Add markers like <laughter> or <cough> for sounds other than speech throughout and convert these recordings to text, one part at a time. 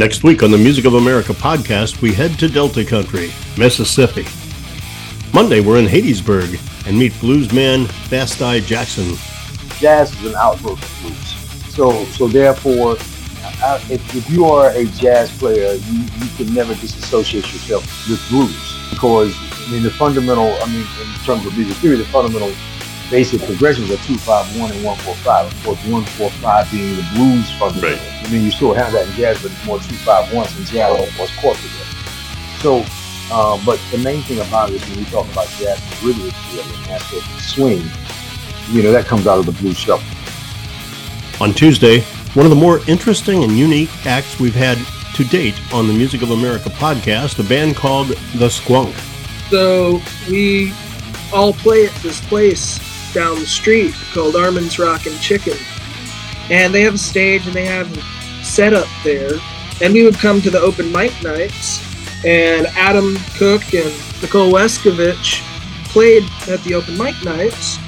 Next week on the Music of America podcast, we head to Delta Country, Mississippi. Monday, we're in Hattiesburg and meet bluesman Vasti Jackson. Jazz is an outgrowth of blues. So, so therefore, uh, if, if you are a jazz player, you, you can never disassociate yourself with blues because I mean the fundamental, I mean in terms of music theory, the fundamental basic progressions are two five one and one four five. Of course, one four five being the blues fundamental. Right. I mean you still have that in jazz, but it's more two five one since jazz was corporate. So, uh, but the main thing about it is when we talk about jazz and rhythmic feel and aspect of swing, you know that comes out of the blues shuffle. On Tuesday, one of the more interesting and unique acts we've had to date on the Music of America podcast, a band called The Squonk. So we all play at this place down the street called Armin's Rockin' Chicken. And they have a stage and they have set up there. And we would come to the open mic nights, and Adam Cook and Nicole Weskovich played at the open mic nights.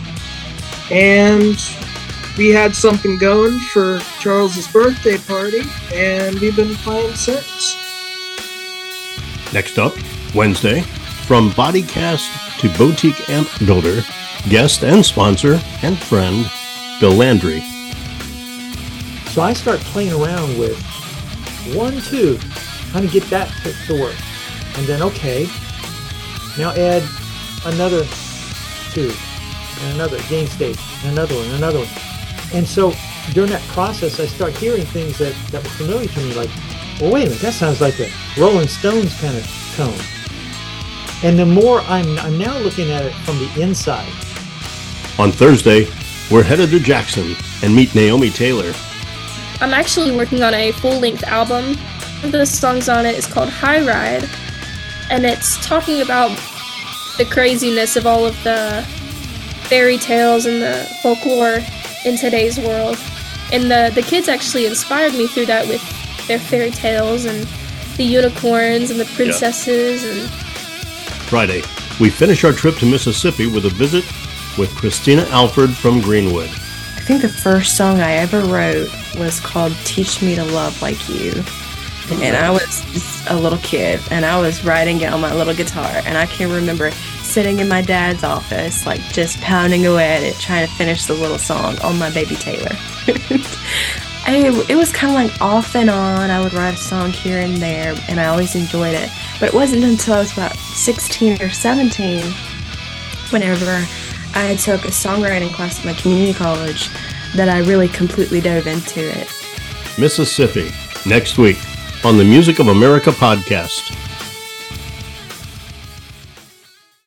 And we had something going for Charles's birthday party, and we've been playing since. Next up, Wednesday, from Bodycast to Boutique Amp Builder, guest and sponsor and friend, Bill Landry. So I start playing around with one tube, trying to get that to, work. And then, okay, now add another tube, and another gain stage, and another one, another one. And so during that process, I start hearing things that, that were familiar to me, like, well, wait a minute, that sounds like a Rolling Stones kind of tone. And the more I'm, I'm now looking at it from the inside. On Thursday, we're headed to Jackson and meet Naomi Taylor. I'm actually working on a full length album. One of the songs on it is called High Ride, and it's talking about the craziness of all of the fairy tales and the folklore in today's world. And the, the kids actually inspired me through that with their fairy tales and the unicorns and the princesses and Friday, we finish our trip to Mississippi with a visit with Christina Alford from Greenwood. I think the first song I ever wrote was called Teach Me to Love Like You. And I was just a little kid and I was writing it on my little guitar. And I can remember sitting in my dad's office, like just pounding away at it, trying to finish the little song on my baby Taylor. <laughs> I, it was kind of like off and on. I would write a song here and there, and I always enjoyed it. But it wasn't until I was about 16 or 17, whenever I took a songwriting class at my community college, that I really completely dove into it. Mississippi, next week on the Music of America podcast.